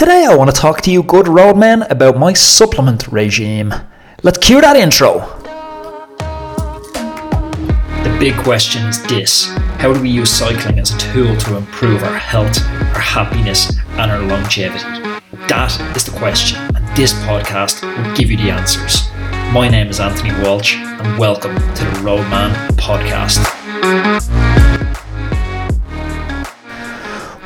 Today I want to talk to you good roadmen about my supplement regime. Let's cue that intro. The big question is this How do we use cycling as a tool to improve our health, our happiness, and our longevity? That is the question, and this podcast will give you the answers. My name is Anthony Walsh, and welcome to the Roadman Podcast.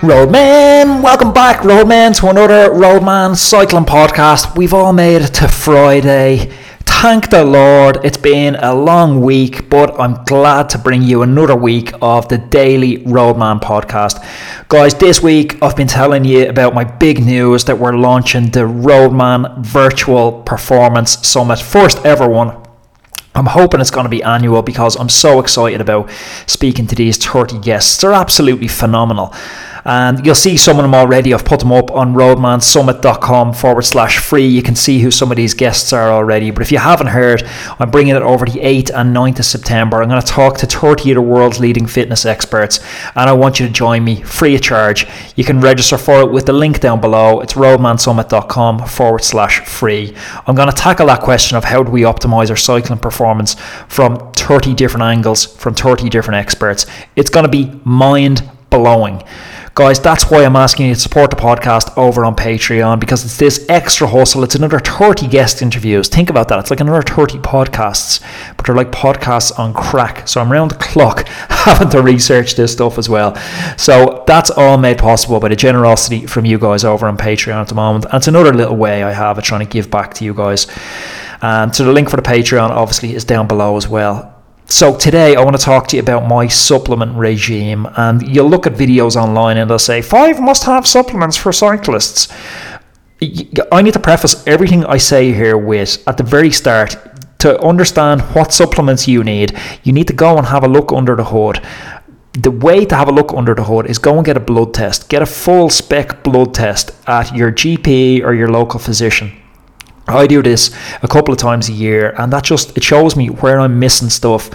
Roadman, welcome back, Roadman, to another Roadman cycling podcast. We've all made it to Friday. Thank the Lord, it's been a long week, but I'm glad to bring you another week of the daily Roadman podcast. Guys, this week I've been telling you about my big news that we're launching the Roadman Virtual Performance Summit, first ever one. I'm hoping it's going to be annual because I'm so excited about speaking to these 30 guests. They're absolutely phenomenal. And you'll see some of them already. I've put them up on roadmansummit.com forward slash free. You can see who some of these guests are already. But if you haven't heard, I'm bringing it over the 8th and 9th of September. I'm going to talk to 30 of the world's leading fitness experts. And I want you to join me free of charge. You can register for it with the link down below. It's roadmansummit.com forward slash free. I'm going to tackle that question of how do we optimize our cycling performance from 30 different angles, from 30 different experts. It's going to be mind blowing. Guys, that's why I'm asking you to support the podcast over on Patreon because it's this extra hustle. It's another 30 guest interviews. Think about that. It's like another 30 podcasts, but they're like podcasts on crack. So I'm around the clock having to research this stuff as well. So that's all made possible by the generosity from you guys over on Patreon at the moment. And it's another little way I have of trying to give back to you guys. And so the link for the Patreon obviously is down below as well. So today I want to talk to you about my supplement regime and you'll look at videos online and they'll say five must-have supplements for cyclists. I need to preface everything I say here with at the very start to understand what supplements you need. You need to go and have a look under the hood. The way to have a look under the hood is go and get a blood test. Get a full spec blood test at your GP or your local physician I do this a couple of times a year, and that just it shows me where I'm missing stuff,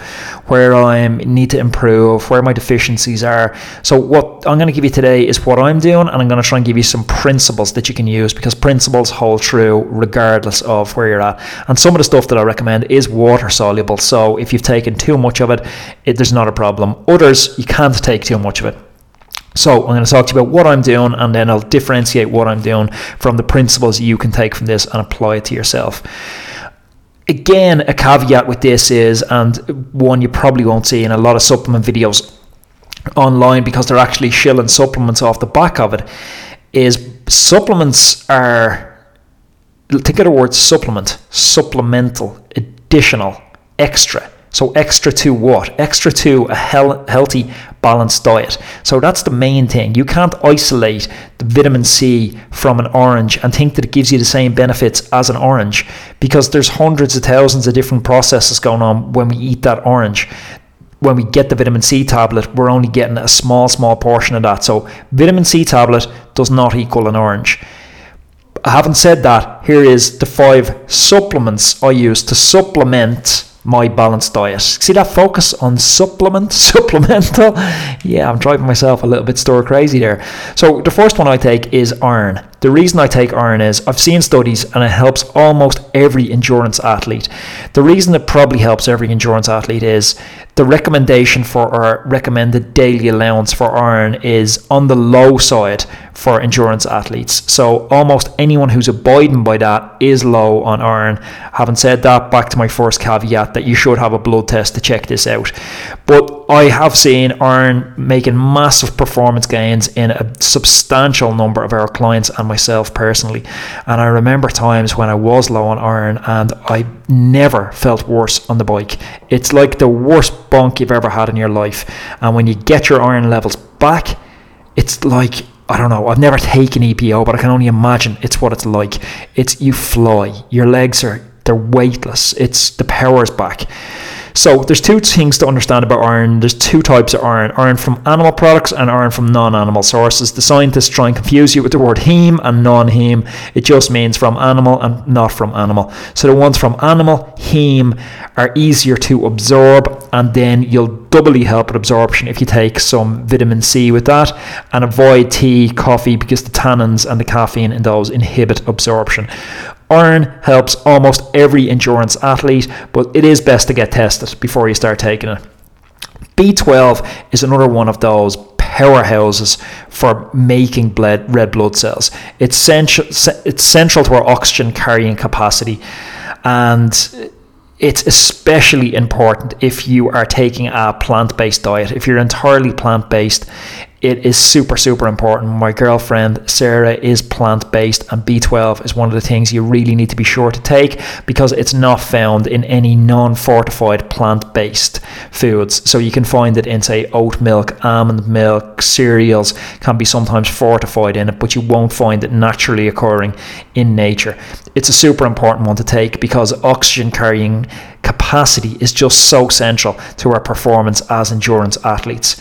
where I need to improve, where my deficiencies are. So what I'm going to give you today is what I'm doing, and I'm going to try and give you some principles that you can use because principles hold true regardless of where you're at. And some of the stuff that I recommend is water soluble. So if you've taken too much of it, it there's not a problem. Others you can't take too much of it. So I'm going to talk to you about what I'm doing and then I'll differentiate what I'm doing from the principles you can take from this and apply it to yourself. Again, a caveat with this is, and one you probably won't see in a lot of supplement videos online because they're actually shilling supplements off the back of it, is supplements are, think of the word supplement, supplemental, additional, extra so extra to what? Extra to a hel- healthy, balanced diet. So that's the main thing. You can't isolate the vitamin C from an orange and think that it gives you the same benefits as an orange because there's hundreds of thousands of different processes going on when we eat that orange. When we get the vitamin C tablet, we're only getting a small, small portion of that. So vitamin C tablet does not equal an orange. Having said that, here is the five supplements I use to supplement my balanced diet. See that focus on supplement, supplemental? Yeah, I'm driving myself a little bit store crazy there. So the first one I take is iron. The reason I take iron is I've seen studies and it helps almost every endurance athlete. The reason it probably helps every endurance athlete is the recommendation for our recommended daily allowance for iron is on the low side for endurance athletes. So almost anyone who's abiding by that is low on iron. Having said that, back to my first caveat that you should have a blood test to check this out. But I have seen iron making massive performance gains in a substantial number of our clients and myself personally. And I remember times when I was low on iron and I never felt worse on the bike. It's like the worst bonk you've ever had in your life. And when you get your iron levels back, it's like I don't know. I've never taken EPO, but I can only imagine it's what it's like. It's you fly. Your legs are they're weightless. It's the power's back. So there's two things to understand about iron. There's two types of iron: iron from animal products and iron from non-animal sources. The scientists try and confuse you with the word heme and non-heme. It just means from animal and not from animal. So the ones from animal heme are easier to absorb, and then you'll doubly help with absorption if you take some vitamin C with that, and avoid tea, coffee because the tannins and the caffeine in those inhibit absorption. Iron helps almost every endurance athlete, but it is best to get tested before you start taking it. B12 is another one of those powerhouses for making blood, red blood cells. It's central, it's central to our oxygen carrying capacity, and it's especially important if you are taking a plant based diet. If you're entirely plant based, it is super, super important. My girlfriend Sarah is plant based, and B12 is one of the things you really need to be sure to take because it's not found in any non fortified plant based foods. So you can find it in, say, oat milk, almond milk, cereals can be sometimes fortified in it, but you won't find it naturally occurring in nature. It's a super important one to take because oxygen carrying capacity is just so central to our performance as endurance athletes.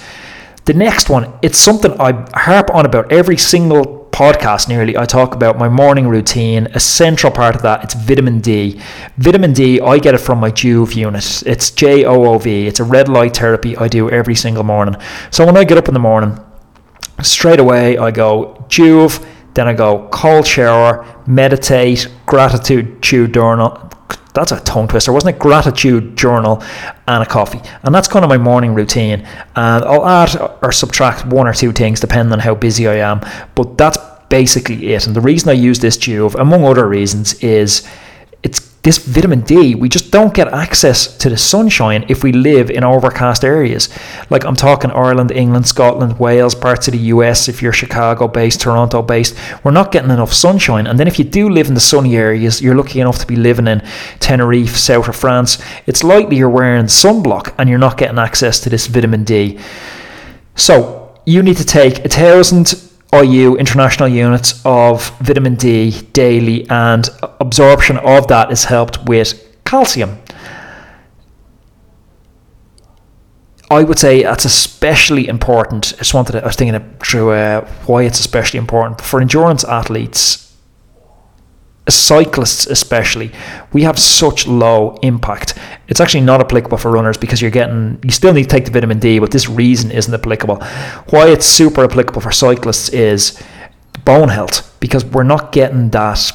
The next one, it's something I harp on about every single podcast nearly. I talk about my morning routine. A central part of that, it's vitamin D. Vitamin D, I get it from my Joovv unit. It's J O O V. It's a red light therapy I do every single morning. So when I get up in the morning, straight away I go Joovv, then I go cold shower, meditate, gratitude journal, that's a tongue twister, wasn't it? Gratitude journal and a coffee. And that's kind of my morning routine. And I'll add or subtract one or two things depending on how busy I am. But that's basically it. And the reason I use this Joovv, among other reasons, is this vitamin D, we just don't get access to the sunshine if we live in overcast areas. Like I'm talking Ireland, England, Scotland, Wales, parts of the US, if you're Chicago based, Toronto based, we're not getting enough sunshine. And then if you do live in the sunny areas, you're lucky enough to be living in Tenerife, south of France, it's likely you're wearing sunblock and you're not getting access to this vitamin D. So you need to take a thousand IU international units of vitamin D daily, and absorption of that is helped with calcium. I would say that's especially important. I just wanted to, I was thinking through uh, why it's especially important for endurance athletes cyclists especially, we have such low impact. It's actually not applicable for runners because you're getting you still need to take the vitamin D, but this reason isn't applicable. Why it's super applicable for cyclists is bone health because we're not getting that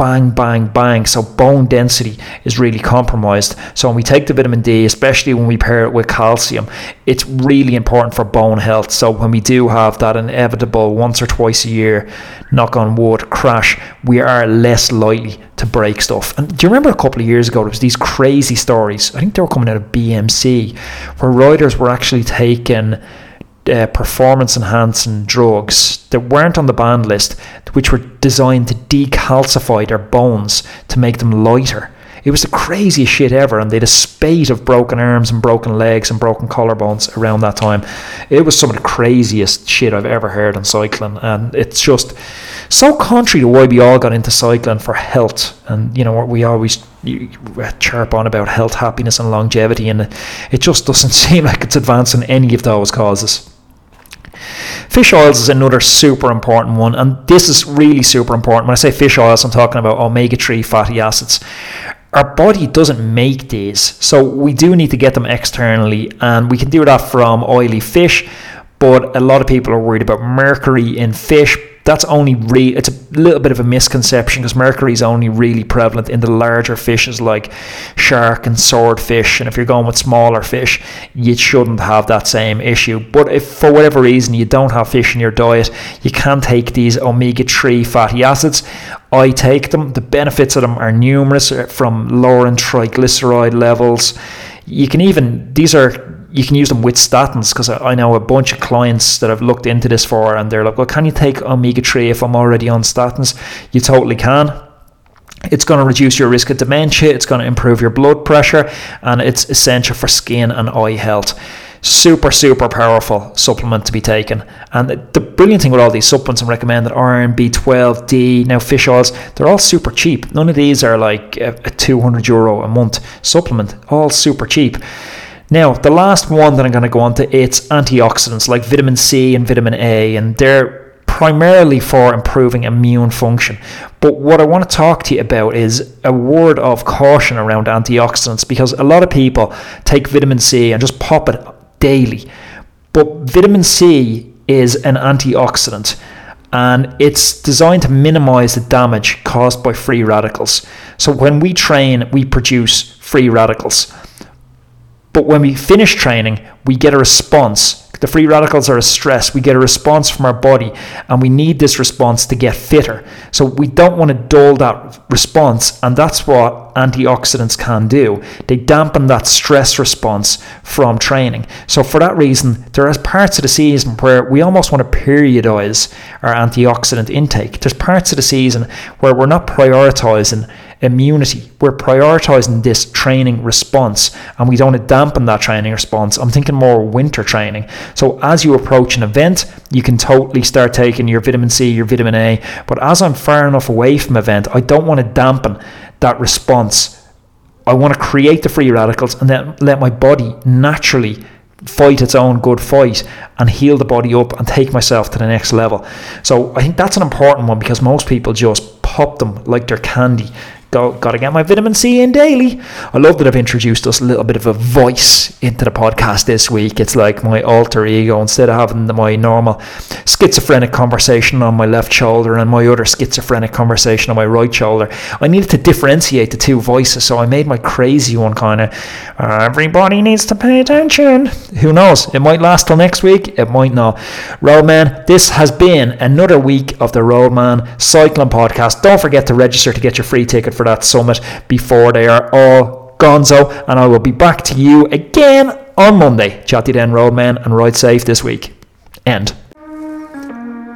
bang, bang, bang. So bone density is really compromised. So when we take the vitamin D, especially when we pair it with calcium, it's really important for bone health. So when we do have that inevitable once or twice a year, knock on wood, crash, we are less likely to break stuff. And do you remember a couple of years ago, there was these crazy stories? I think they were coming out of BMC, where riders were actually taking uh, performance enhancing drugs that weren't on the banned list, which were designed to decalcify their bones to make them lighter. It was the craziest shit ever, and they had a spate of broken arms and broken legs and broken collarbones around that time. It was some of the craziest shit I've ever heard on cycling, and it's just so contrary to why we all got into cycling for health. And you know, we always chirp on about health, happiness, and longevity, and it just doesn't seem like it's advancing any of those causes. Fish oils is another super important one, and this is really super important. When I say fish oils, I'm talking about omega 3 fatty acids. Our body doesn't make these, so we do need to get them externally, and we can do that from oily fish. But a lot of people are worried about mercury in fish, that's only re- it's a little bit of a misconception because mercury is only really prevalent in the larger fishes like shark and swordfish and if you're going with smaller fish you shouldn't have that same issue. But if for whatever reason you don't have fish in your diet you can take these omega-3 fatty acids. I take them. The benefits of them are numerous uh, from lowering triglyceride levels. You can even these are you can use them with statins because I know a bunch of clients that I've looked into this for and they're like, well, can you take omega 3 if I'm already on statins? You totally can. It's going to reduce your risk of dementia, it's going to improve your blood pressure, and it's essential for skin and eye health. super super powerful supplement to be taken and the brilliant thing with all these supplements i'm recommending iron b12 d now fish oils they're all super cheap none of these are like a, a 200 euro a month supplement all super cheap now the last one that i'm going to go on to it's antioxidants like vitamin c and vitamin a and they're primarily for improving immune function. But what I want to talk to you about is a word of caution around antioxidants because a lot of people take vitamin C and just pop it daily. But vitamin C is an antioxidant and it's designed to minimize the damage caused by free radicals. So when we train, we produce free radicals. But when we finish training, we get a response the free radicals are a stress. We get a response from our body, and we need this response to get fitter. So we don't want to dull that response, and that's what antioxidants can do. They dampen that stress response from training. So for that reason, there are parts of the season where we almost want to periodize our antioxidant intake. There's parts of the season where we're not prioritizing immunity. We're prioritizing this training response and we don't want to dampen that training response. I'm thinking more winter training. So as you approach an event, you can totally start taking your vitamin C, your vitamin A. But as I'm far enough away from event, I don't want to dampen that response. I want to create the free radicals and then let my body naturally fight its own good fight and heal the body up and take myself to the next level. So I think that's an important one because most people just pop them like they're candy Go, got to get my vitamin C in daily. I love that I've introduced us a little bit of a voice into the podcast this week. It's like my alter ego instead of having my normal schizophrenic conversation on my left shoulder and my other schizophrenic conversation on my right shoulder. I needed to differentiate the two voices, so I made my crazy one kind of everybody needs to pay attention. Who knows? It might last till next week, it might not. Roadman, this has been another week of the Roadman Cycling Podcast. Don't forget to register to get your free ticket for that summit before they are all gonzo. And I will be back to you again on Monday. Chat to you then, Roadman, and ride safe this week. End.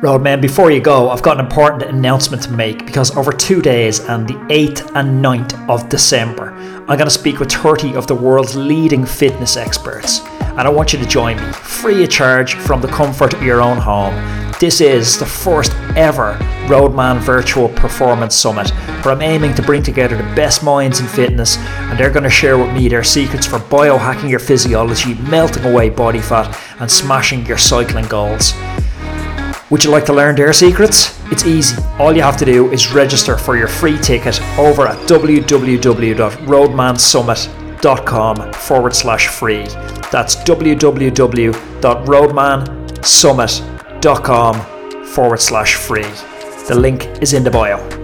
Roadman, before you go, I've got an important announcement to make because over two days and the 8th and 9th of December, I'm going to speak with 30 of the world's leading fitness experts. And I want you to join me, free of charge from the comfort of your own home this is the first ever Roadman Virtual Performance Summit, where I'm aiming to bring together the best minds in fitness, and they're going to share with me their secrets for biohacking your physiology, melting away body fat, and smashing your cycling goals. Would you like to learn their secrets? It's easy. All you have to do is register for your free ticket over at www.roadmansummit.com forward slash free. That's www.roadmansummit.com com forward slash free. The link is in the bio.